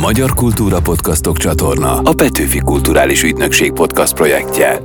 Magyar Kultúra Podcastok csatorna a Petőfi Kulturális Ügynökség podcast projektje.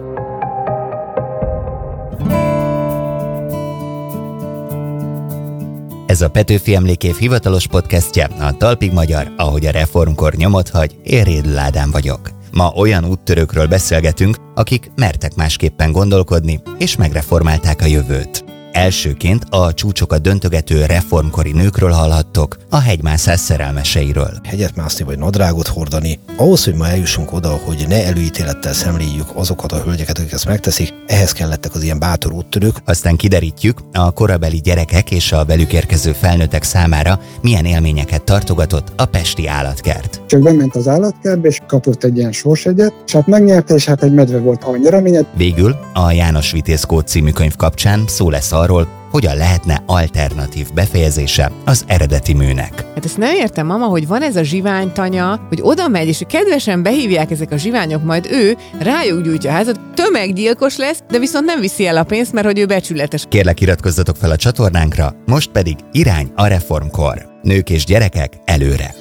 Ez a Petőfi Emlékév hivatalos podcastje, a Talpig Magyar, ahogy a reformkor nyomot hagy, én Rédl Ádám vagyok. Ma olyan úttörőkről beszélgetünk, akik mertek másképpen gondolkodni, és megreformálták a jövőt. Elsőként a csúcsokat döntögető reformkori nőkről hallhattok, a hegymászás szerelmeseiről. Hegyet mászni vagy nadrágot hordani, ahhoz, hogy ma eljussunk oda, hogy ne előítélettel szemléljük azokat a hölgyeket, akik ezt megteszik, ehhez kellettek az ilyen bátor úttörők. Aztán kiderítjük, a korabeli gyerekek és a velük érkező felnőttek számára milyen élményeket tartogatott a Pesti állatkert. Csak bement az állatkertbe, és kapott egy ilyen sorsegyet, és hát megnyerte, és hát egy medve volt a nyereményet. Végül a János Vitéz Kód című könyv kapcsán szó lesz arról, hogyan lehetne alternatív befejezése az eredeti műnek. Hát ezt nem értem, mama, hogy van ez a zsiványtanya, hogy oda megy, és kedvesen behívják ezek a zsiványok, majd ő rájuk gyújtja a házat, tömeggyilkos lesz, de viszont nem viszi el a pénzt, mert hogy ő becsületes. Kérlek iratkozzatok fel a csatornánkra, most pedig irány a reformkor. Nők és gyerekek előre!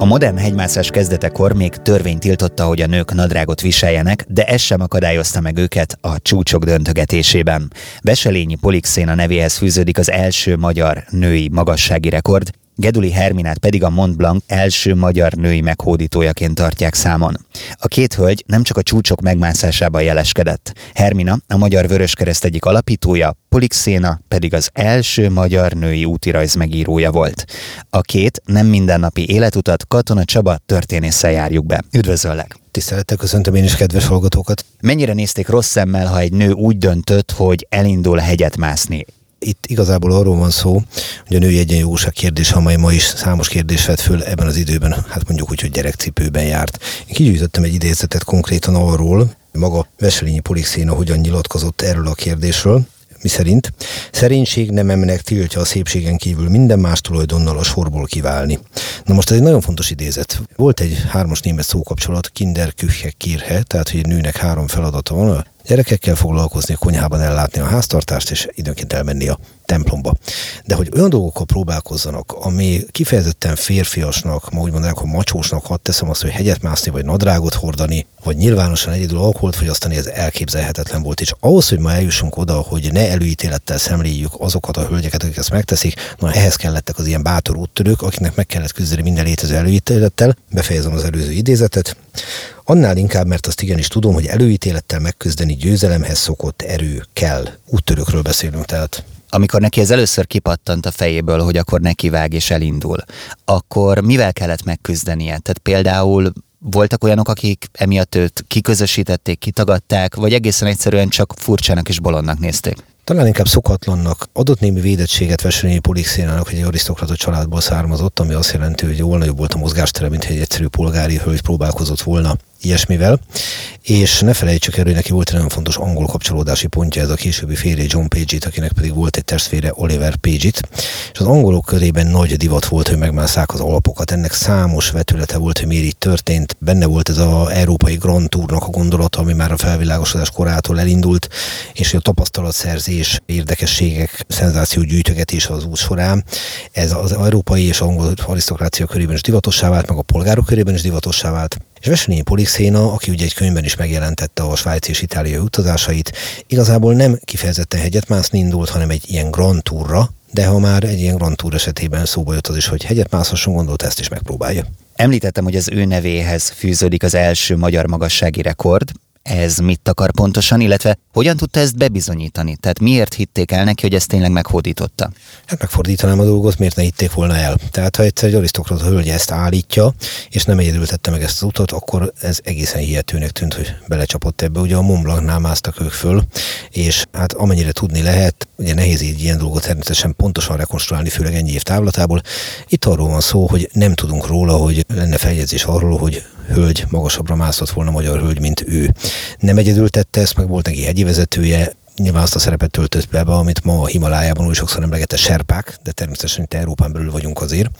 A modern hegymászás kezdetekor még törvény tiltotta, hogy a nők nadrágot viseljenek, de ez sem akadályozta meg őket a csúcsok döntögetésében. Veselényi Polixéna nevéhez fűződik az első magyar női magassági rekord, Geduli Herminát pedig a Mont Blanc első magyar női meghódítójaként tartják számon. A két hölgy nem csak a csúcsok megmászásában jeleskedett. Hermina a Magyar Vöröskereszt egyik alapítója, Polixéna pedig az első magyar női útirajz megírója volt. A két nem mindennapi életutat Katona Csaba történésszel járjuk be. Üdvözöllek! Tisztelettel köszöntöm én is kedves hallgatókat. Mennyire nézték rossz szemmel, ha egy nő úgy döntött, hogy elindul hegyet mászni? Itt igazából arról van szó, hogy a női egyenjogúság kérdés, amely ma is számos kérdés vett föl ebben az időben, hát mondjuk úgy, hogy gyerekcipőben járt. Én kigyűjtöttem egy idézetet konkrétan arról, maga Veselényi Polixéna hogyan nyilatkozott erről a kérdésről, miszerint szerénység nememnek tiltja a szépségen kívül minden más tulajdonnal a sorból kiválni. Na most ez egy nagyon fontos idézet. Volt egy hármas német szókapcsolat, kinder, küche, kirhe, tehát hogy egy nőnek három feladata van, gyerekekkel foglalkozni, a konyhában ellátni a háztartást, és időnként elmenni a templomba. De hogy olyan dolgokkal próbálkozzanak, ami kifejezetten férfiasnak, ma úgy mondanák, hogy macsósnak hadd teszem azt, hogy hegyet mászni, vagy nadrágot hordani, vagy nyilvánosan egyedül alkoholt fogyasztani, ez elképzelhetetlen volt. És ahhoz, hogy ma eljussunk oda, hogy ne előítélettel szemléljük azokat a hölgyeket, akik ezt megteszik, na ehhez kellettek az ilyen bátor úttörők, akiknek meg kellett küzdeni minden létező előítélettel. Befejezem az előző idézetet. Annál inkább, mert azt igenis tudom, hogy előítélettel megküzdeni győzelemhez szokott erő kell. Úttörőkről beszélünk tehát amikor neki ez először kipattant a fejéből, hogy akkor neki vág és elindul, akkor mivel kellett megküzdenie? Tehát például voltak olyanok, akik emiatt őt kiközösítették, kitagadták, vagy egészen egyszerűen csak furcsának és bolondnak nézték? talán inkább szokatlannak adott némi védettséget Veselényi Polixénának, hogy egy arisztokrata családból származott, ami azt jelenti, hogy jóval nagyobb volt a mozgástere, mint egy egyszerű polgári hölgy próbálkozott volna ilyesmivel, és ne felejtsük el, hogy neki volt egy nagyon fontos angol kapcsolódási pontja, ez a későbbi férje John Page-it, akinek pedig volt egy testvére Oliver Page-it, és az angolok körében nagy divat volt, hogy megmásszák az alapokat. Ennek számos vetülete volt, hogy miért így történt. Benne volt ez az európai Grand Tournak a gondolata, ami már a felvilágosodás korától elindult, és a tapasztalatszerzés, érdekességek, szenzáció gyűjtögetés az út során. Ez az európai és angol arisztokrácia körében is divatossá vált, meg a polgárok körében is divatossá vált. És Veselényi Polixéna, aki ugye egy könyvben is megjelentette a svájci és itáliai utazásait, igazából nem kifejezetten hegyet mászni indult, hanem egy ilyen Grand Tourra, de ha már egy ilyen Grand Tour esetében szóba jött az is, hogy hegyet mászhasson, gondolt ezt is megpróbálja. Említettem, hogy az ő nevéhez fűződik az első magyar magassági rekord, ez mit akar pontosan, illetve hogyan tudta ezt bebizonyítani? Tehát miért hitték el neki, hogy ezt tényleg meghódította? Hát megfordítanám a dolgot, miért ne hitték volna el? Tehát ha egyszer egy arisztokrata hölgy ezt állítja, és nem egyedül tette meg ezt az utat, akkor ez egészen hihetőnek tűnt, hogy belecsapott ebbe. Ugye a Mont Blancnál másztak ők föl, és hát amennyire tudni lehet, ugye nehéz így ilyen dolgot természetesen pontosan rekonstruálni, főleg ennyi év távlatából. Itt arról van szó, hogy nem tudunk róla, hogy lenne feljegyzés arról, hogy hölgy magasabbra mászott volna magyar hölgy, mint ő. Nem egyedül tette ezt, meg volt neki hegyi vezetője, nyilván azt a szerepet töltött be, amit ma a Himalájában úgy sokszor emlegette serpák, de természetesen itt Európán belül vagyunk azért.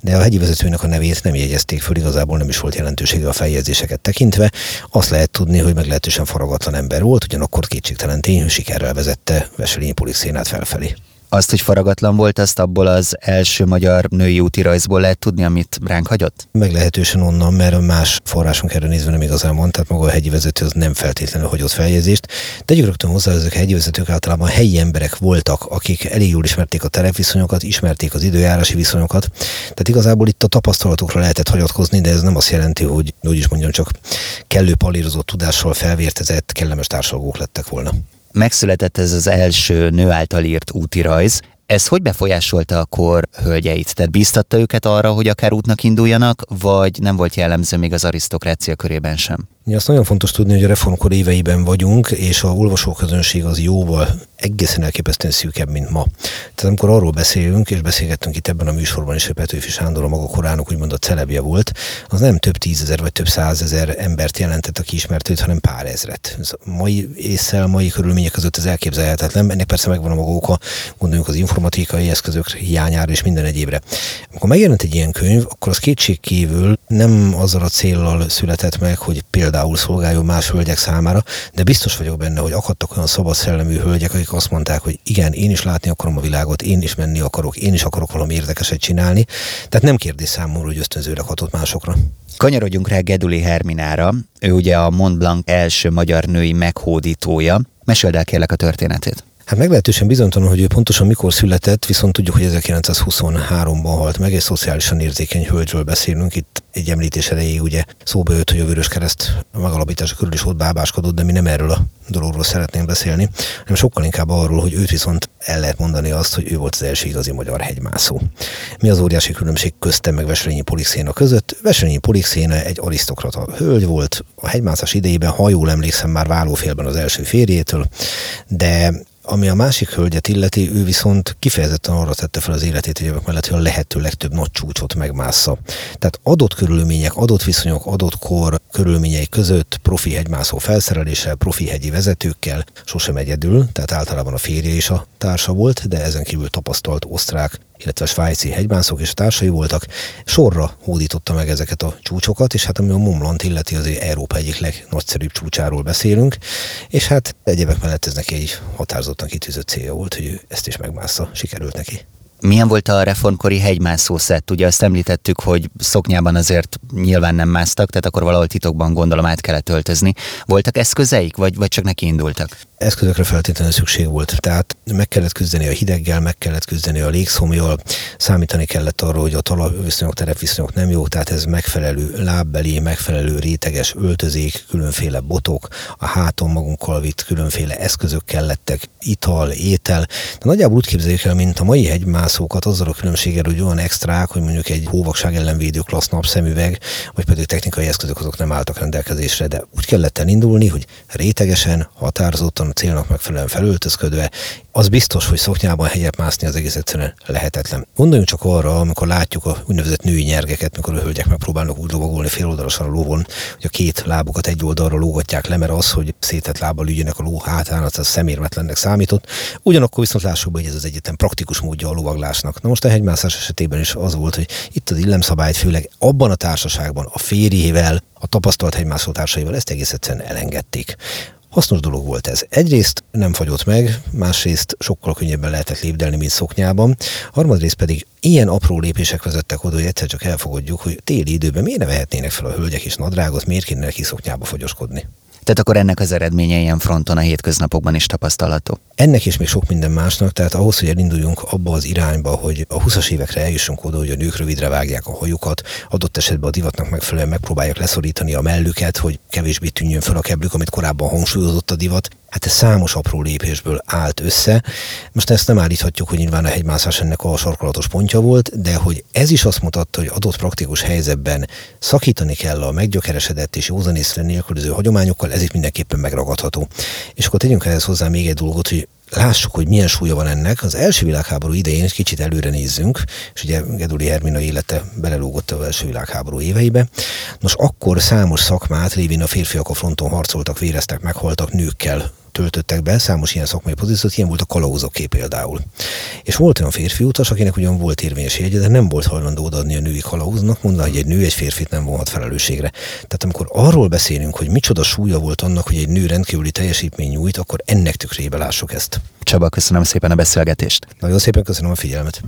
De a hegyi vezetőnek a nevét nem jegyezték föl, igazából nem is volt jelentősége a feljegyzéseket tekintve. Azt lehet tudni, hogy meglehetősen faragatlan ember volt, ugyanakkor kétségtelen tény, hogy sikerrel vezette Veselényi Polixénát felfelé. Azt, hogy faragatlan volt, azt abból az első magyar női úti rajzból lehet tudni, amit ránk hagyott? Meglehetősen onnan, mert más forrásunk erre nézve nem igazán van, tehát maga a hegyi vezető az nem feltétlenül hagyott feljegyzést. Tegyük rögtön hozzá, ezek a hegyi vezetők általában helyi emberek voltak, akik elég jól ismerték a terepviszonyokat, ismerték az időjárási viszonyokat. Tehát igazából itt a tapasztalatokra lehetett hagyatkozni, de ez nem azt jelenti, hogy úgy is mondjam, csak kellő palírozott tudással felvértezett, kellemes társalgók lettek volna. Megszületett ez az első nő által írt útirajz. Ez hogy befolyásolta a kor hölgyeit? Tehát bíztatta őket arra, hogy akár útnak induljanak, vagy nem volt jellemző még az arisztokrácia körében sem? Ja, azt nagyon fontos tudni, hogy a reformkor éveiben vagyunk, és a olvasóközönség az jóval egészen elképesztően szűkebb, mint ma. Tehát amikor arról beszélünk, és beszélgettünk itt ebben a műsorban is, hogy Petőfi Sándor a maga korának úgymond a celebje volt, az nem több tízezer vagy több százezer embert jelentett, aki ismert őt, hanem pár ezret. Ez mai észsel, mai körülmények között ez elképzelhetetlen. Ennek persze megvan a maga oka, gondoljunk az informatikai eszközök hiányára és minden egyébre. Amikor megjelent egy ilyen könyv, akkor az kétségkívül nem azzal a céllal született meg, hogy például szolgáljon más hölgyek számára, de biztos vagyok benne, hogy akadtak olyan szabad szellemű hölgyek, akik azt mondták, hogy igen, én is látni akarom a világot, én is menni akarok, én is akarok valami érdekeset csinálni. Tehát nem kérdés számomra, hogy ösztönzőleg hatott másokra. Kanyarodjunk rá Geduli Herminára. Ő ugye a Mont Blanc első magyar női meghódítója. Meséld el kérlek a történetét. Hát meglehetősen bizonytalan, hogy ő pontosan mikor született, viszont tudjuk, hogy 1923-ban halt meg, egy szociálisan érzékeny hölgyről beszélünk. Itt egy említés erejéig ugye szóba jött, hogy a Vörös Kereszt megalapítása körül is ott bábáskodott, de mi nem erről a dologról szeretnénk beszélni, hanem sokkal inkább arról, hogy őt viszont el lehet mondani azt, hogy ő volt az első igazi magyar hegymászó. Mi az óriási különbség köztem meg Veselényi Polixéna között? Veselényi Polixéna egy arisztokrata hölgy volt, a hegymászás idejében, ha jól emlékszem, már válófélben az első férjétől, de ami a másik hölgyet illeti, ő viszont kifejezetten arra tette fel az életét évek mellett, hogy a lehető legtöbb nagy csúcsot megmásza. Tehát adott körülmények, adott viszonyok, adott kor körülményei között profi hegymászó felszereléssel, profi hegyi vezetőkkel, sosem egyedül, tehát általában a férje is a társa volt, de ezen kívül tapasztalt osztrák illetve a svájci hegymászók és társai voltak, sorra hódította meg ezeket a csúcsokat, és hát ami a Mont illeti, az Európa egyik legnagyszerűbb csúcsáról beszélünk, és hát egyébek mellett ez neki egy határozottan kitűzött célja volt, hogy ő ezt is megmásza, sikerült neki. Milyen volt a reformkori hegymászó szett? Ugye azt említettük, hogy szoknyában azért nyilván nem másztak, tehát akkor valahol titokban gondolom át kellett öltözni. Voltak eszközeik, vagy, vagy csak neki indultak? eszközökre feltétlenül szükség volt. Tehát meg kellett küzdeni a hideggel, meg kellett küzdeni a légszomjal, számítani kellett arra, hogy a talajviszonyok, terepviszonyok nem jók, tehát ez megfelelő lábbeli, megfelelő réteges öltözék, különféle botok, a háton magunkkal vitt különféle eszközök kellettek, ital, étel. De nagyjából úgy képzeljük el, mint a mai hegymászókat, azzal a különbséggel, hogy olyan extrák, hogy mondjuk egy hóvakság ellenvédő klassz napszemüveg, vagy pedig technikai eszközök azok nem álltak rendelkezésre, de úgy kellett elindulni, hogy rétegesen, határozottan a célnak megfelelően felöltözködve, az biztos, hogy szoknyában hegyet mászni az egész egyszerűen lehetetlen. Gondoljunk csak arra, amikor látjuk a úgynevezett női nyergeket, mikor a hölgyek megpróbálnak úgy lovagolni féloldalasan a lóvon, hogy a két lábukat egy oldalra lógatják le, mert az, hogy szétett lábbal ügyenek a ló hátán, az szemérmetlennek számított. Ugyanakkor viszont lássuk hogy ez az egyetlen praktikus módja a lovaglásnak. Na most a hegymászás esetében is az volt, hogy itt az illemszabályt főleg abban a társaságban, a férjével, a tapasztalt hegymászó társaival ezt egész egyszerűen elengedték. Hasznos dolog volt ez. Egyrészt nem fagyott meg, másrészt sokkal könnyebben lehetett lépdelni, mint szoknyában, harmadrészt pedig ilyen apró lépések vezettek oda, hogy egyszer csak elfogadjuk, hogy téli időben miért ne vehetnének fel a hölgyek is nadrágot, miért kéne neki szoknyába fogyoskodni. Tehát akkor ennek az eredménye ilyen fronton a hétköznapokban is tapasztalható. Ennek is még sok minden másnak, tehát ahhoz, hogy elinduljunk abba az irányba, hogy a 20-as évekre eljussunk oda, hogy a nők rövidre vágják a hajukat, adott esetben a divatnak megfelelően megpróbálják leszorítani a mellüket, hogy kevésbé tűnjön fel a keblük, amit korábban hangsúlyozott a divat. Hát ez számos apró lépésből állt össze. Most ezt nem állíthatjuk, hogy nyilván a hegymászás ennek a sarkalatos pontja volt, de hogy ez is azt mutatta, hogy adott praktikus helyzetben szakítani kell a meggyökeresedett és józanészre nélkülöző hagyományokkal, ez itt mindenképpen megragadható. És akkor tegyünk ehhez hozzá még egy dolgot, hogy lássuk, hogy milyen súlya van ennek. Az első világháború idején egy kicsit előre nézzünk, és ugye Geduli Hermina élete belelógott az első világháború éveibe. Nos, akkor számos szakmát, lévén a férfiak a fronton harcoltak, véreztek, meghaltak, nőkkel töltöttek be, számos ilyen szakmai pozíciót, ilyen volt a kalauzoké például. És volt olyan férfi utas, akinek ugyan volt érvényes jegye, de nem volt hajlandó odaadni a női kalauznak, mondta, hogy egy nő egy férfit nem vonhat felelősségre. Tehát amikor arról beszélünk, hogy micsoda súlya volt annak, hogy egy nő rendkívüli teljesítmény nyújt, akkor ennek tükrébe lássuk ezt. Csaba, köszönöm szépen a beszélgetést. Nagyon szépen köszönöm a figyelmet.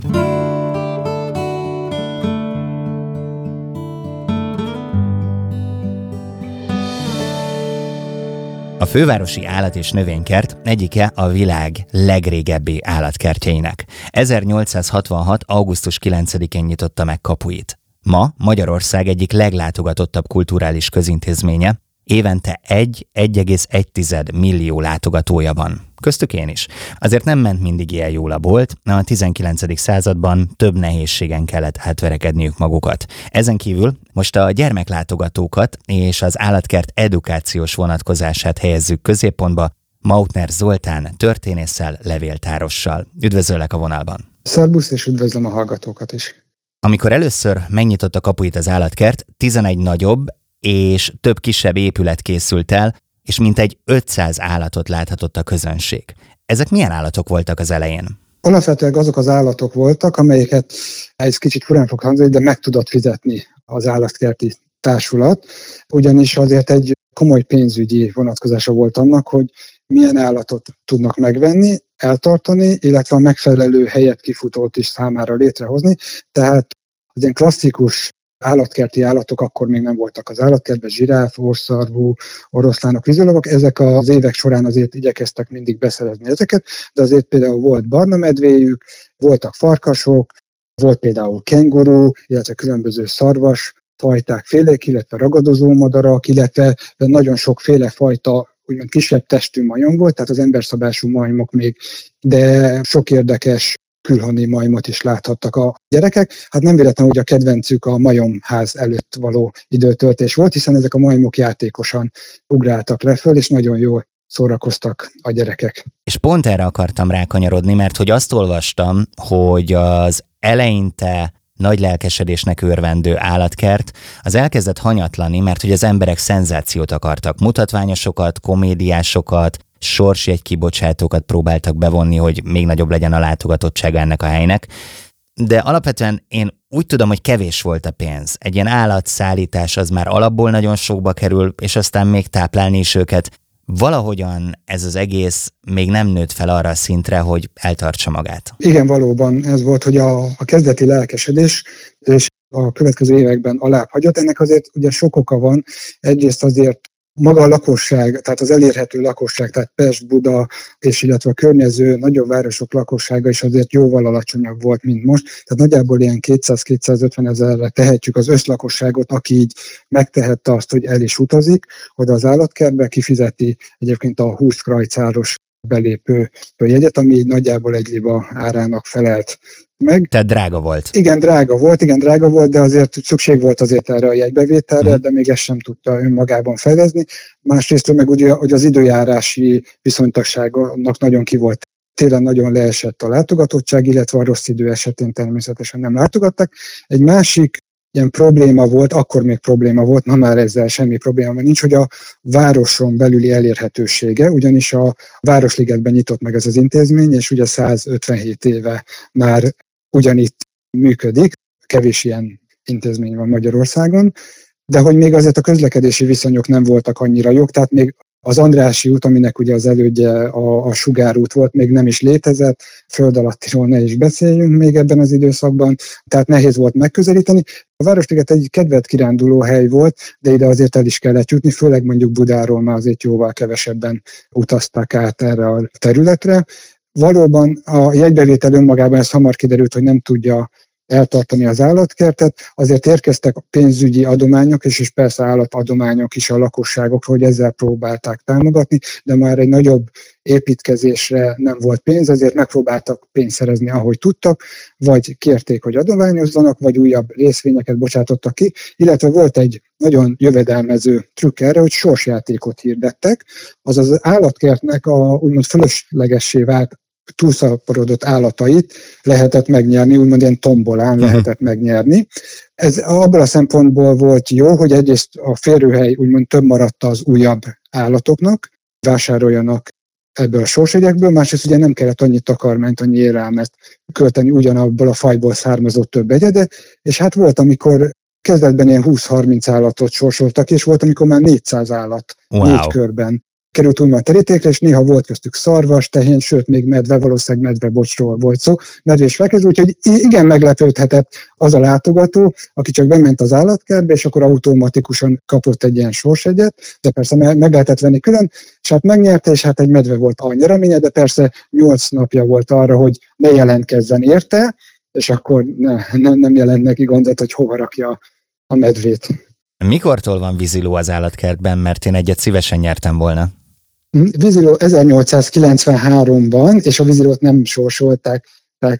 A fővárosi állat- és növénykert egyike a világ legrégebbi állatkertjeinek. 1866. augusztus 9-én nyitotta meg kapuit. Ma Magyarország egyik leglátogatottabb kulturális közintézménye, évente 1-1,1 millió látogatója van. Köztük én is. Azért nem ment mindig ilyen jól a bolt, a 19. században több nehézségen kellett átverekedniük magukat. Ezen kívül most a gyermeklátogatókat és az állatkert edukációs vonatkozását helyezzük középpontba, Mautner Zoltán történésszel, levéltárossal. Üdvözöllek a vonalban! Szerbusz, és üdvözlöm a hallgatókat is! Amikor először megnyitotta kapuit az állatkert, 11 nagyobb és több kisebb épület készült el, és mintegy 500 állatot láthatott a közönség. Ezek milyen állatok voltak az elején? Alapvetően azok az állatok voltak, amelyeket, ez kicsit furán fog hangzani, de meg tudott fizetni az állatkerti társulat, ugyanis azért egy komoly pénzügyi vonatkozása volt annak, hogy milyen állatot tudnak megvenni, eltartani, illetve a megfelelő helyet kifutót is számára létrehozni. Tehát az ilyen klasszikus állatkerti állatok akkor még nem voltak az állatkertben, zsiráf, orszarvú, oroszlánok, vízilagok. Ezek az évek során azért igyekeztek mindig beszerezni ezeket, de azért például volt barna medvéjük, voltak farkasok, volt például kenguru, illetve különböző szarvas fajták, félék, illetve ragadozó madarak, illetve nagyon sokféle fajta úgymond kisebb testű majom volt, tehát az emberszabású majmok még, de sok érdekes külhoni majmot is láthattak a gyerekek. Hát nem véletlen, hogy a kedvencük a majomház előtt való időtöltés volt, hiszen ezek a majmok játékosan ugráltak le föl, és nagyon jól szórakoztak a gyerekek. És pont erre akartam rákanyarodni, mert hogy azt olvastam, hogy az eleinte nagy lelkesedésnek örvendő állatkert, az elkezdett hanyatlani, mert hogy az emberek szenzációt akartak, mutatványosokat, komédiásokat, sorsi egy kibocsátókat próbáltak bevonni, hogy még nagyobb legyen a látogatottsága ennek a helynek. De alapvetően én úgy tudom, hogy kevés volt a pénz. Egy ilyen állatszállítás az már alapból nagyon sokba kerül, és aztán még táplálni is őket. Valahogyan ez az egész még nem nőtt fel arra a szintre, hogy eltartsa magát. Igen, valóban ez volt, hogy a, a kezdeti lelkesedés és a következő években alább hagyott. Ennek azért ugye sok oka van. Egyrészt azért maga a lakosság, tehát az elérhető lakosság, tehát Pest, Buda és illetve a környező nagyobb városok lakossága is azért jóval alacsonyabb volt, mint most. Tehát nagyjából ilyen 200-250 ezerre tehetjük az összlakosságot, aki így megtehette azt, hogy el is utazik, oda az állatkertbe kifizeti egyébként a 20 krajcáros belépő jegyet, ami nagyjából egy liba árának felelt meg. Tehát drága volt. Igen, drága volt, igen, drága volt, de azért szükség volt azért erre a jegybevételre, mm. de még ezt sem tudta önmagában fedezni. Másrészt meg ugye, hogy az időjárási viszonytagságnak nagyon ki volt télen nagyon leesett a látogatottság, illetve a rossz idő esetén természetesen nem látogattak. Egy másik ilyen probléma volt, akkor még probléma volt, ma már ezzel semmi probléma nincs, hogy a városon belüli elérhetősége, ugyanis a Városligetben nyitott meg ez az intézmény, és ugye 157 éve már ugyanitt működik, kevés ilyen intézmény van Magyarországon, de hogy még azért a közlekedési viszonyok nem voltak annyira jók, tehát még az Andrási út, aminek ugye az elődje a, a sugárút volt, még nem is létezett, föld alattiról ne is beszéljünk még ebben az időszakban, tehát nehéz volt megközelíteni. A Városliget egy kedvelt kiránduló hely volt, de ide azért el is kellett jutni, főleg mondjuk Budáról már azért jóval kevesebben utaztak át erre a területre. Valóban a jegybevétel önmagában ez hamar kiderült, hogy nem tudja eltartani az állatkertet, azért érkeztek pénzügyi adományok, és, és persze állatadományok is a lakosságokról, hogy ezzel próbálták támogatni, de már egy nagyobb építkezésre nem volt pénz, ezért megpróbáltak pénzt szerezni, ahogy tudtak, vagy kérték, hogy adományozzanak, vagy újabb részvényeket bocsátottak ki, illetve volt egy nagyon jövedelmező trükk erre, hogy sorsjátékot hirdettek, azaz az állatkertnek a úgymond fölöslegessé vált túlszaporodott állatait lehetett megnyerni, úgymond ilyen tombolán uh-huh. lehetett megnyerni. Ez abban a szempontból volt jó, hogy egyrészt a férőhely úgymond több maradt az újabb állatoknak, vásároljanak ebből a sorsegyekből, másrészt ugye nem kellett annyi takarmányt, annyi élelmet költeni ugyanabból a fajból származó több egyedet, és hát volt, amikor kezdetben ilyen 20-30 állatot sorsoltak, és volt, amikor már 400 állat wow. négy körben került úgymond terítékre, és néha volt köztük szarvas, tehén, sőt, még medve, valószínűleg medve bocsról volt szó, medve és fekező, úgyhogy igen meglepődhetett az a látogató, aki csak bement az állatkertbe, és akkor automatikusan kapott egy ilyen sorsegyet, de persze meg lehetett venni külön, és hát megnyerte, és hát egy medve volt a nyereménye, de persze nyolc napja volt arra, hogy ne jelentkezzen érte, és akkor ne, nem, nem jelent neki gondot, hogy hova rakja a medvét. Mikortól van víziló az állatkertben, mert én egyet szívesen nyertem volna? Víziló 1893-ban, és a vízilót nem sorsolták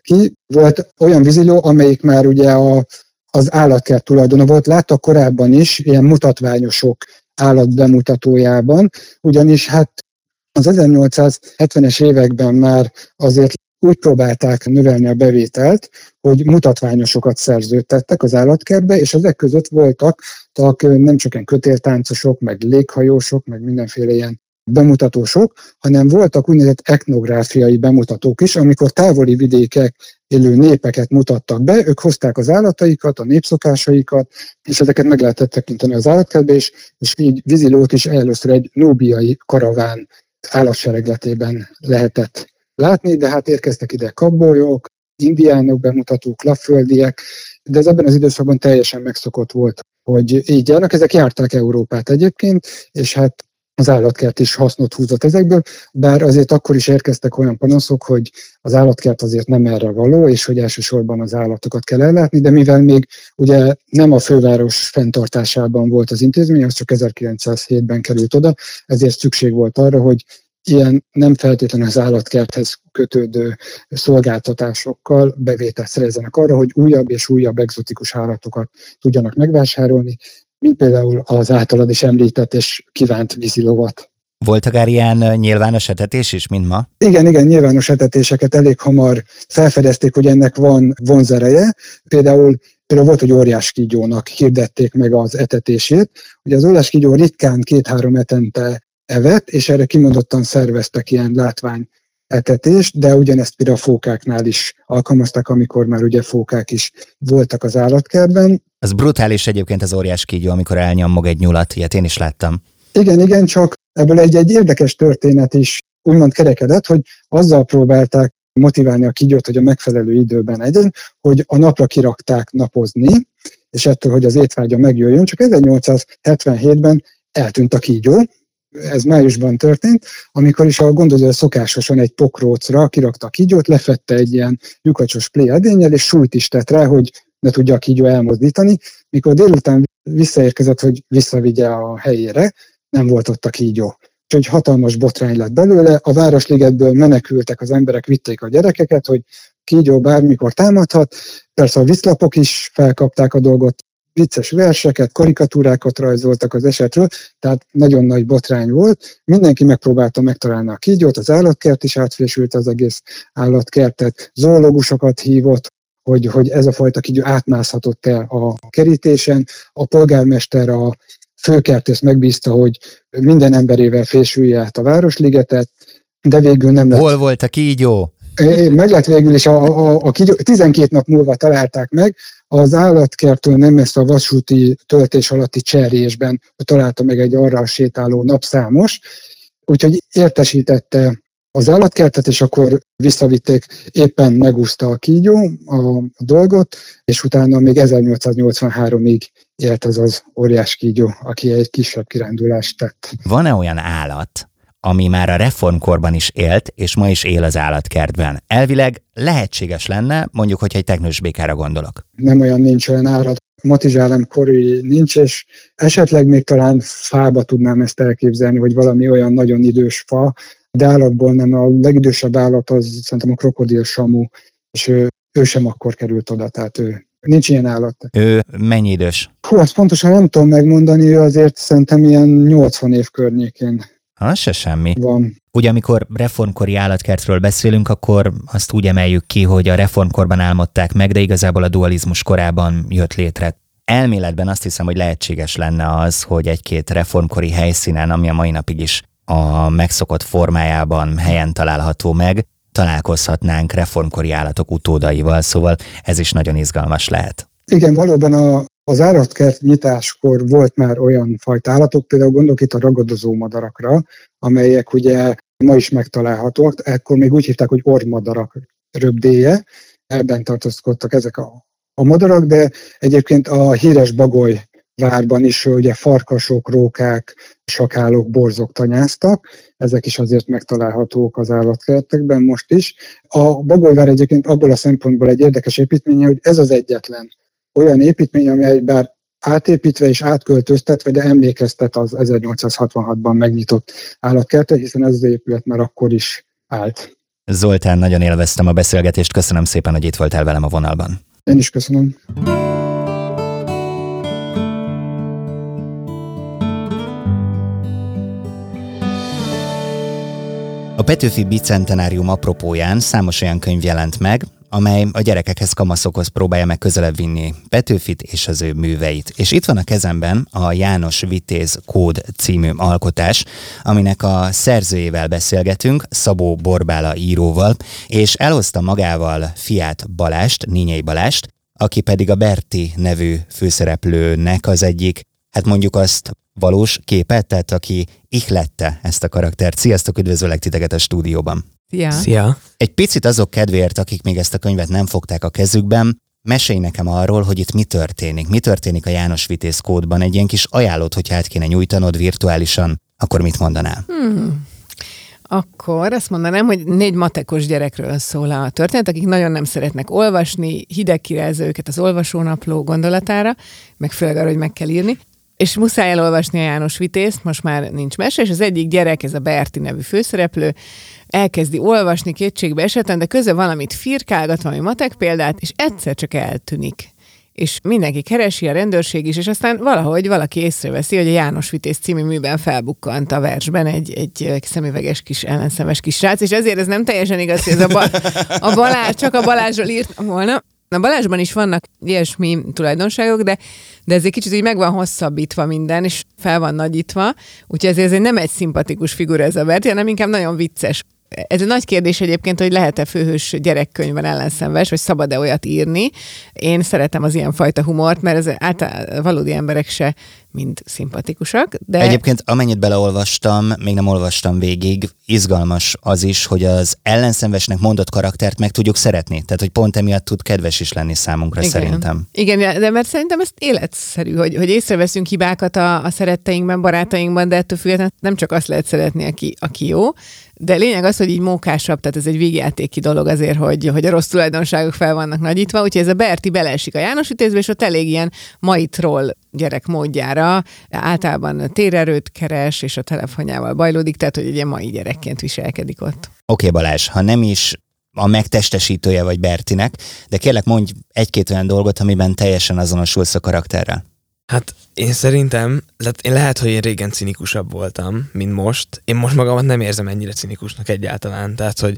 ki. Volt olyan víziló, amelyik már ugye a, az állatkert tulajdona volt. Láttak korábban is ilyen mutatványosok állatbemutatójában, ugyanis hát az 1870-es években már azért úgy próbálták növelni a bevételt, hogy mutatványosokat szerződtettek az állatkertbe, és ezek között voltak nem csak ilyen kötéltáncosok, meg léghajósok, meg mindenféle ilyen bemutatósok, hanem voltak úgynevezett etnográfiai bemutatók is, amikor távoli vidékek élő népeket mutattak be, ők hozták az állataikat, a népszokásaikat, és ezeket meg lehetett tekinteni az állatkertbe, és, és így vízilót is először egy nóbiai karaván állatseregletében lehetett látni, de hát érkeztek ide kabolyok, indiánok bemutatók, lapföldiek, de ez ebben az időszakban teljesen megszokott volt, hogy így járnak. Ezek járták Európát egyébként, és hát az állatkert is hasznot húzott ezekből, bár azért akkor is érkeztek olyan panaszok, hogy az állatkert azért nem erre való, és hogy elsősorban az állatokat kell ellátni, de mivel még ugye nem a főváros fenntartásában volt az intézmény, az csak 1907-ben került oda, ezért szükség volt arra, hogy ilyen nem feltétlenül az állatkerthez kötődő szolgáltatásokkal bevételt szerezzenek arra, hogy újabb és újabb egzotikus állatokat tudjanak megvásárolni, mint például az általad is említett és kívánt vízilovat. Volt akár ilyen nyilvános etetés is, mint ma? Igen, igen, nyilvános etetéseket elég hamar felfedezték, hogy ennek van vonzereje. Például Például volt, hogy óriás kígyónak hirdették meg az etetését. Ugye az óriás kígyó ritkán két-három etente evett, és erre kimondottan szerveztek ilyen látvány etetést, de ugyanezt például a fókáknál is alkalmazták, amikor már ugye fókák is voltak az állatkertben. Az brutális egyébként az óriás kígyó, amikor elnyomog egy nyulat, ilyet én is láttam. Igen, igen, csak ebből egy, egy érdekes történet is úgymond kerekedett, hogy azzal próbálták motiválni a kígyót, hogy a megfelelő időben egyen, hogy a napra kirakták napozni, és ettől, hogy az étvágya megjöjjön, csak 1877-ben eltűnt a kígyó, ez májusban történt, amikor is a gondozó szokásosan egy pokrócra kirakta a kígyót, lefette egy ilyen lyukacsos pléadénnyel, és súlyt is tett rá, hogy ne tudja a kígyó elmozdítani. Mikor délután visszaérkezett, hogy visszavigye a helyére, nem volt ott a kígyó. Úgyhogy hatalmas botrány lett belőle, a Városligetből menekültek az emberek, vitték a gyerekeket, hogy kígyó bármikor támadhat. Persze a viszlapok is felkapták a dolgot, vicces verseket, karikatúrákat rajzoltak az esetről, tehát nagyon nagy botrány volt. Mindenki megpróbálta megtalálni a kígyót, az állatkert is átfésült az egész állatkertet, zoológusokat hívott, hogy, hogy ez a fajta kígyó átmászhatott-e a kerítésen. A polgármester a főkertész megbízta, hogy minden emberével fésülje át a Városligetet, de végül nem lett. Hol volt a kígyó? Meg lett végül, és a, a, a kígyó 12 nap múlva találták meg, az állatkertől nem messze a vasúti töltés alatti cserésben találta meg egy arra sétáló napszámos, úgyhogy értesítette az állatkertet, és akkor visszavitték, éppen megúszta a kígyó a dolgot, és utána még 1883-ig élt az az óriás kígyó, aki egy kisebb kirándulást tett. Van-e olyan állat, ami már a reformkorban is élt, és ma is él az állatkertben. Elvileg lehetséges lenne, mondjuk, hogyha egy teknős békára gondolok. Nem olyan nincs olyan állat. Matizsálem kori nincs, és esetleg még talán fába tudnám ezt elképzelni, vagy valami olyan nagyon idős fa, de állatból nem. A legidősebb állat az szerintem a krokodil samu, és ő, ő sem akkor került oda, tehát ő Nincs ilyen állat. Ő mennyi idős? Hú, azt pontosan nem tudom megmondani, ő azért szerintem ilyen 80 év környékén az se semmi. Van. Ugye amikor reformkori állatkertről beszélünk, akkor azt úgy emeljük ki, hogy a reformkorban álmodták meg, de igazából a dualizmus korában jött létre. Elméletben azt hiszem, hogy lehetséges lenne az, hogy egy-két reformkori helyszínen, ami a mai napig is a megszokott formájában helyen található meg, találkozhatnánk reformkori állatok utódaival, szóval ez is nagyon izgalmas lehet. Igen, valóban a, az állatkert nyitáskor volt már olyan fajta állatok, például gondolok itt a ragadozó madarakra, amelyek ugye ma is megtalálhatóak, ekkor még úgy hívták, hogy ormadarak röbdéje, ebben tartózkodtak ezek a, a madarak, de egyébként a híres bagoly várban is ugye farkasok, rókák, sakálok, borzok tanyáztak, ezek is azért megtalálhatók az állatkertekben most is. A Bagolyvár egyébként abból a szempontból egy érdekes építménye, hogy ez az egyetlen olyan építmény, amely bár átépítve és átköltöztetve, de emlékeztet az 1866-ban megnyitott állatkertre, hiszen ez az épület már akkor is állt. Zoltán, nagyon élveztem a beszélgetést, köszönöm szépen, hogy itt voltál velem a vonalban. Én is köszönöm. A Petőfi Bicentenárium apropóján számos olyan könyv jelent meg, amely a gyerekekhez, kamaszokhoz próbálja meg közelebb vinni Petőfit és az ő műveit. És itt van a kezemben a János Vitéz Kód című alkotás, aminek a szerzőjével beszélgetünk, Szabó Borbála íróval, és elhozta magával fiát Balást, Ninyei Balást, aki pedig a Berti nevű főszereplőnek az egyik, hát mondjuk azt valós képet, tehát aki ihlette ezt a karaktert. Sziasztok, üdvözöllek titeket a stúdióban! Szia! Szia! Egy picit azok kedvéért, akik még ezt a könyvet nem fogták a kezükben, mesélj nekem arról, hogy itt mi történik. Mi történik a János Vitéz kódban? Egy ilyen kis ajánlót, hogyha át kéne nyújtanod virtuálisan, akkor mit mondanál? Hmm. Akkor azt mondanám, hogy négy matekos gyerekről szól a történet, akik nagyon nem szeretnek olvasni, hideg kirázza őket az olvasónapló gondolatára, meg főleg arra, hogy meg kell írni. És muszáj elolvasni a János Vitézt, most már nincs mese, és az egyik gyerek, ez a Berti nevű főszereplő, elkezdi olvasni kétségbe esetlen, de közben valamit firkálgat, valami matek példát, és egyszer csak eltűnik és mindenki keresi, a rendőrség is, és aztán valahogy valaki észreveszi, hogy a János Vitéz című műben felbukkant a versben egy, egy szemüveges kis ellenszemes kis srác, és ezért ez nem teljesen igaz, hogy ez a, ba- a Balázs, csak a Balázsról írtam volna. A Balázsban is vannak ilyesmi tulajdonságok, de, de ez egy kicsit így meg van hosszabbítva minden, és fel van nagyítva, úgyhogy ezért ez nem egy szimpatikus figura ez a Berti, hanem inkább nagyon vicces ez egy nagy kérdés egyébként, hogy lehet-e főhős gyerekkönyvben ellenszenves, vagy szabad-e olyat írni. Én szeretem az ilyen fajta humort, mert ez által valódi emberek se mind szimpatikusak. De... Egyébként amennyit beleolvastam, még nem olvastam végig, izgalmas az is, hogy az ellenszenvesnek mondott karaktert meg tudjuk szeretni. Tehát, hogy pont emiatt tud kedves is lenni számunkra Igen. szerintem. Igen, de mert szerintem ez életszerű, hogy, hogy észreveszünk hibákat a, a szeretteinkben, barátainkban, de ettől függetlenül nem csak azt lehet szeretni, aki, aki jó, de lényeg az, hogy így mókásabb, tehát ez egy végjátéki dolog azért, hogy, hogy a rossz tulajdonságok fel vannak nagyítva, úgyhogy ez a Berti beleesik a János ütézbe, és ott elég ilyen mai troll gyerek módjára általában térerőt keres, és a telefonjával bajlódik, tehát hogy egy ilyen mai gyerekként viselkedik ott. Oké okay, Balázs, ha nem is a megtestesítője vagy Bertinek, de kérlek mondj egy-két olyan dolgot, amiben teljesen azonosulsz a karakterrel. Hát én szerintem, lehet, én lehet, hogy én régen cinikusabb voltam, mint most. Én most magamat nem érzem ennyire cinikusnak egyáltalán. Tehát, hogy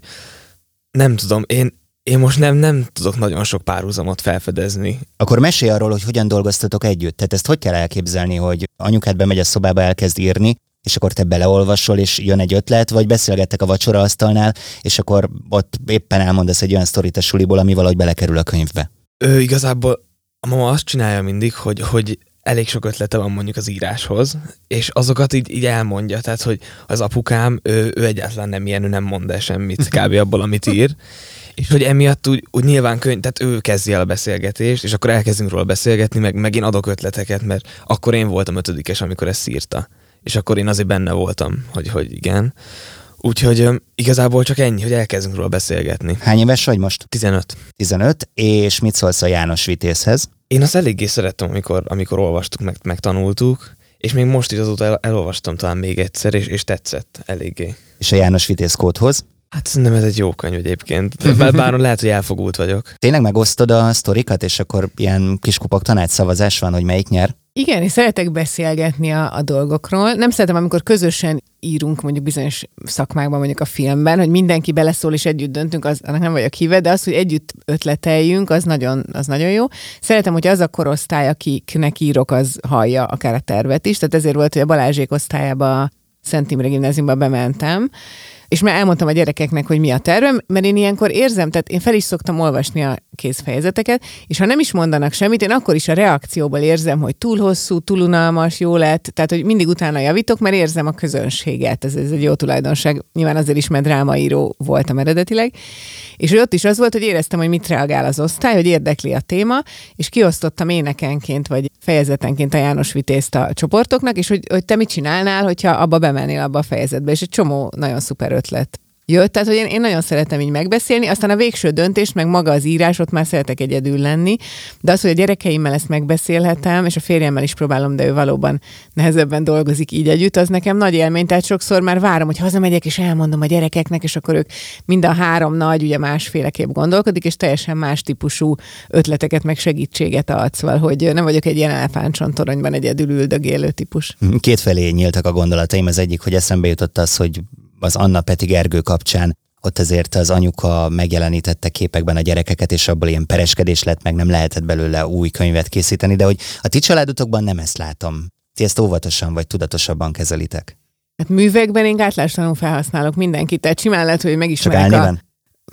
nem tudom, én, én most nem, nem tudok nagyon sok párhuzamot felfedezni. Akkor mesélj arról, hogy hogyan dolgoztatok együtt. Tehát ezt hogy kell elképzelni, hogy anyukád bemegy a szobába, elkezd írni, és akkor te beleolvasol, és jön egy ötlet, vagy beszélgettek a vacsora asztalnál, és akkor ott éppen elmondasz egy olyan sztorit a suliból, ami valahogy belekerül a könyvbe. Ő igazából a mama azt csinálja mindig, hogy, hogy elég sok ötlete van mondjuk az íráshoz, és azokat így, így elmondja, tehát hogy az apukám, ő, ő egyáltalán nem ilyen, ő nem mond el semmit kb. abból, amit ír, és hogy emiatt úgy, úgy nyilván könyv, tehát ő kezdi el a beszélgetést, és akkor elkezdünk róla beszélgetni, meg, meg én adok ötleteket, mert akkor én voltam ötödikes, amikor ezt írta. És akkor én azért benne voltam, hogy, hogy igen. Úgyhogy igazából csak ennyi, hogy elkezdünk róla beszélgetni. Hány éves vagy most? 15. 15, és mit szólsz a János Vitézhez? Én azt eléggé szerettem, amikor, amikor olvastuk, meg, meg tanultuk, és még most is azóta el, elolvastam talán még egyszer, és, és tetszett eléggé. És a János Vitéz kódhoz? Hát szerintem ez egy jó könyv egyébként. Bár, bár lehet, hogy elfogult vagyok. Tényleg megosztod a sztorikat, és akkor ilyen kiskupok tanácsszavazás van, hogy melyik nyer? Igen, és szeretek beszélgetni a, a dolgokról. Nem szeretem, amikor közösen írunk mondjuk bizonyos szakmákban, mondjuk a filmben, hogy mindenki beleszól és együtt döntünk, az, annak nem vagyok híve, de az, hogy együtt ötleteljünk, az nagyon, az nagyon jó. Szeretem, hogy az a korosztály, akiknek írok, az hallja akár a tervet is, tehát ezért volt, hogy a Balázsék osztályában Szent Imre gimnáziumba bementem, és már elmondtam a gyerekeknek, hogy mi a tervem, mert én ilyenkor érzem, tehát én fel is szoktam olvasni a kézfejezeteket, és ha nem is mondanak semmit, én akkor is a reakcióból érzem, hogy túl hosszú, túl unalmas, jó lett, tehát hogy mindig utána javítok, mert érzem a közönséget, ez, ez egy jó tulajdonság. Nyilván azért is, mert drámaíró voltam eredetileg, és hogy ott is az volt, hogy éreztem, hogy mit reagál az osztály, hogy érdekli a téma, és kiosztottam énekenként, vagy fejezetenként a János Vitézt a csoportoknak, és hogy, hogy te mit csinálnál, hogyha abba bemennél abba a fejezetbe, és egy csomó nagyon szuper ötlet. Jött, tehát hogy én, én nagyon szeretem így megbeszélni, aztán a végső döntés, meg maga az írás, ott már szeretek egyedül lenni, de az, hogy a gyerekeimmel ezt megbeszélhetem, és a férjemmel is próbálom, de ő valóban nehezebben dolgozik így együtt, az nekem nagy élmény, tehát sokszor már várom, hogy hazamegyek, és elmondom a gyerekeknek, és akkor ők mind a három nagy, ugye másféleképp gondolkodik, és teljesen más típusú ötleteket, meg segítséget ad, szóval, hogy nem vagyok egy ilyen elefántcsontoronyban egyedül üldögélő típus. Kétfelé nyíltak a gondolataim, az egyik, hogy eszembe jutott az, hogy az Anna Peti Gergő kapcsán ott azért az anyuka megjelenítette képekben a gyerekeket, és abból ilyen pereskedés lett, meg nem lehetett belőle új könyvet készíteni, de hogy a ti családotokban nem ezt látom. Ti ezt óvatosan vagy tudatosabban kezelitek. Hát művekben én gátlástalanul felhasználok mindenkit, tehát simán lehet, hogy megismerek a...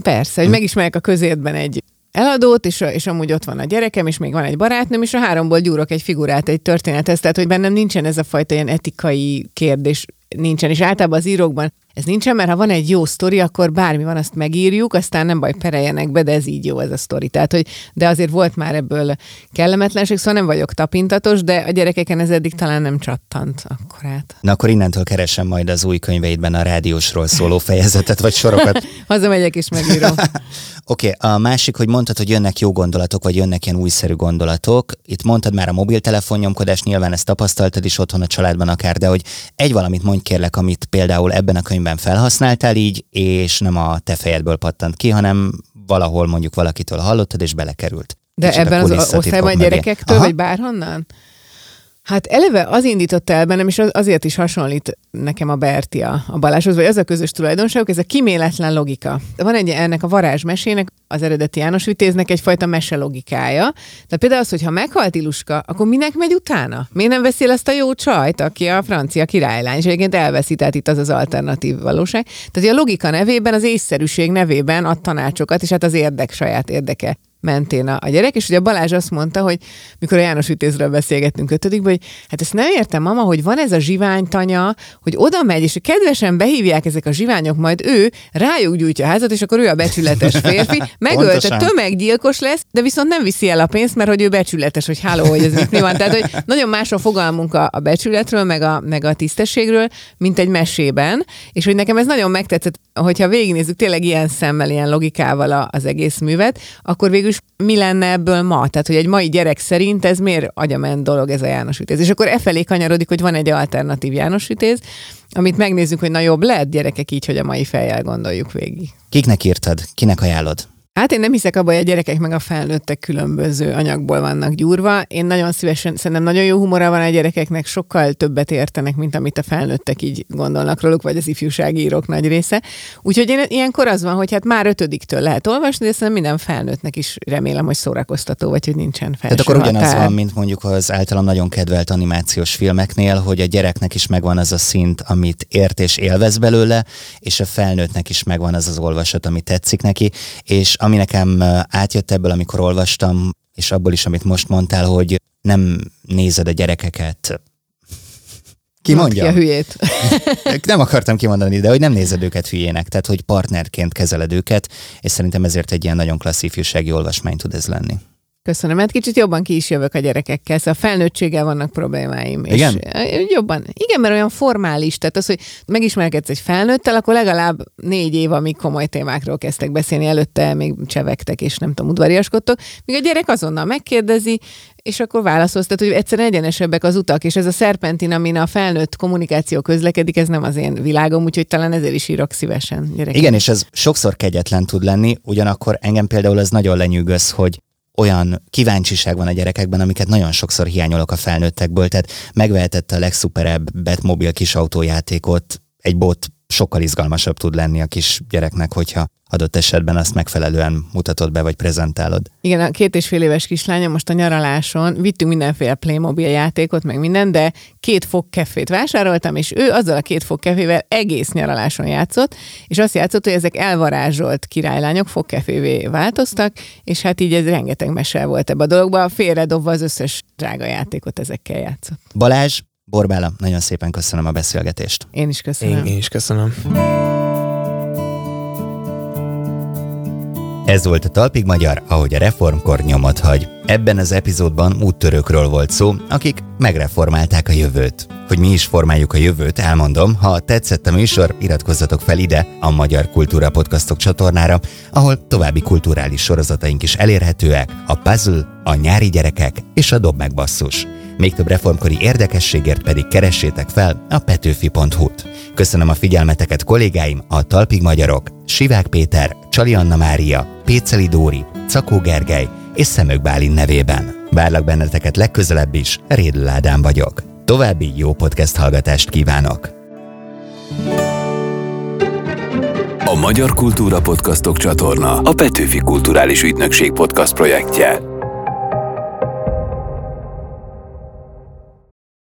Persze, hogy hm. megismerek a közértben egy eladót, és, és amúgy ott van a gyerekem, és még van egy barátnőm, és a háromból gyúrok egy figurát, egy történethez, tehát hogy bennem nincsen ez a fajta ilyen etikai kérdés, nincsen, és általában az írókban ez nincsen, mert ha van egy jó sztori, akkor bármi van, azt megírjuk, aztán nem baj, pereljenek be, de ez így jó ez a sztori. Tehát, hogy, de azért volt már ebből kellemetlenség, szóval nem vagyok tapintatos, de a gyerekeken ez eddig talán nem csattant akkor át. Na akkor innentől keresem majd az új könyveidben a rádiósról szóló fejezetet, vagy sorokat. Hazamegyek és megírom. Oké, okay, a másik, hogy mondtad, hogy jönnek jó gondolatok, vagy jönnek ilyen újszerű gondolatok. Itt mondtad már a mobiltelefon nyomkodás, nyilván ezt tapasztaltad is otthon a családban akár, de hogy egy valamit mondj kérlek, amit például ebben a könyvben felhasználtál így, és nem a te fejedből pattant ki, hanem valahol mondjuk valakitől hallottad, és belekerült. De Kicsit ebben az osztályban gyerekektől, Aha. vagy bárhonnan? Hát eleve az indította el bennem, és azért is hasonlít nekem a Berti a, a Balázshoz, vagy az a közös tulajdonságok, ez a kiméletlen logika. Van egy ennek a varázsmesének, az eredeti János Vitéznek egyfajta mese logikája. Tehát például az, hogy ha meghalt Iluska, akkor minek megy utána? Miért nem veszi azt a jó csajt, aki a francia királylány, és egyébként elveszi, tehát itt az az alternatív valóság. Tehát a logika nevében, az észszerűség nevében ad tanácsokat, és hát az érdek saját érdeke mentén a, a gyerek, és ugye Balázs azt mondta, hogy mikor a János Vitézről beszélgettünk ötödikben, hogy hát ezt nem értem, mama, hogy van ez a zsiványtanya, hogy oda megy, és kedvesen behívják ezek a zsiványok, majd ő rájuk gyújtja a házat, és akkor ő a becsületes férfi, megölte, tömeggyilkos lesz, de viszont nem viszi el a pénzt, mert hogy ő becsületes, hogy háló, hogy ez mit mi van. Tehát, hogy nagyon más a fogalmunk a, a becsületről, meg a, meg a tisztességről, mint egy mesében, és hogy nekem ez nagyon megtetszett, hogyha végignézzük tényleg ilyen szemmel, ilyen logikával az egész művet, akkor végül is mi lenne ebből ma? Tehát, hogy egy mai gyerek szerint ez miért agyament dolog ez a János Vitéz? És akkor e felé kanyarodik, hogy van egy alternatív János Vitéz, amit megnézzük, hogy na jobb lehet gyerekek így, hogy a mai fejjel gondoljuk végig. Kiknek írtad? Kinek ajánlod? Hát én nem hiszek abban, hogy a gyerekek meg a felnőttek különböző anyagból vannak gyúrva. Én nagyon szívesen, szerintem nagyon jó humora van a gyerekeknek, sokkal többet értenek, mint amit a felnőttek így gondolnak róluk, vagy az ifjúsági írók nagy része. Úgyhogy én ilyenkor az van, hogy hát már ötödiktől lehet olvasni, de szerintem minden felnőttnek is remélem, hogy szórakoztató, vagy hogy nincsen fel. Tehát akkor ugyanaz van, mint mondjuk az általam nagyon kedvelt animációs filmeknél, hogy a gyereknek is megvan az a szint, amit ért és élvez belőle, és a felnőttnek is megvan az az olvasat, ami tetszik neki, és ami nekem átjött ebből, amikor olvastam, és abból is, amit most mondtál, hogy nem nézed a gyerekeket ki mondja? a hülyét. nem akartam kimondani, de hogy nem nézed őket hülyének, tehát hogy partnerként kezeled őket, és szerintem ezért egy ilyen nagyon klassz ifjúsági olvasmány tud ez lenni. Köszönöm, mert kicsit jobban ki is jövök a gyerekekkel, szóval a felnőttséggel vannak problémáim. Igen? És jobban. Igen, mert olyan formális, tehát az, hogy megismerkedsz egy felnőttel, akkor legalább négy év, amíg komoly témákról kezdtek beszélni, előtte még csevegtek, és nem tudom, udvariaskodtok, míg a gyerek azonnal megkérdezi, és akkor válaszolsz, tehát hogy egyszerűen egyenesebbek az utak, és ez a szerpentin, amin a felnőtt kommunikáció közlekedik, ez nem az én világom, úgyhogy talán ezért is írok szívesen. Gyerekek. Igen, és ez sokszor kegyetlen tud lenni, ugyanakkor engem például ez nagyon lenyűgöz, hogy olyan kíváncsiság van a gyerekekben, amiket nagyon sokszor hiányolok a felnőttekből, tehát megvehetette a legszuperebb Batmobile kis autójátékot egy bot sokkal izgalmasabb tud lenni a kis gyereknek, hogyha adott esetben azt megfelelően mutatod be, vagy prezentálod. Igen, a két és fél éves kislányom most a nyaraláson vittünk mindenféle Playmobil játékot, meg minden, de két fok kefét vásároltam, és ő azzal a két fok kefével egész nyaraláson játszott, és azt játszott, hogy ezek elvarázsolt királylányok fogkefévé változtak, és hát így ez rengeteg mese volt ebbe a dologba, félredobva az összes drága játékot ezekkel játszott. Balázs, Borbála, nagyon szépen köszönöm a beszélgetést. Én is köszönöm. Én, én is köszönöm. Ez volt a Talpig Magyar, ahogy a reformkor nyomot hagy. Ebben az epizódban úttörőkről volt szó, akik megreformálták a jövőt. Hogy mi is formáljuk a jövőt, elmondom, ha tetszett a műsor, iratkozzatok fel ide, a Magyar Kultúra Podcastok csatornára, ahol további kulturális sorozataink is elérhetőek, a Puzzle, a Nyári Gyerekek és a Dob meg basszus. Még több reformkori érdekességért pedig keressétek fel a petőfi.hu-t. Köszönöm a figyelmeteket kollégáim, a Talpig Magyarok, Sivák Péter, Csali Anna Mária, Péceli Dóri, Cakó Gergely és Szemök Bálin nevében. Várlak benneteket legközelebb is, Rédl Ádám vagyok. További jó podcast hallgatást kívánok! A Magyar Kultúra Podcastok csatorna a Petőfi Kulturális Ügynökség podcast projektje.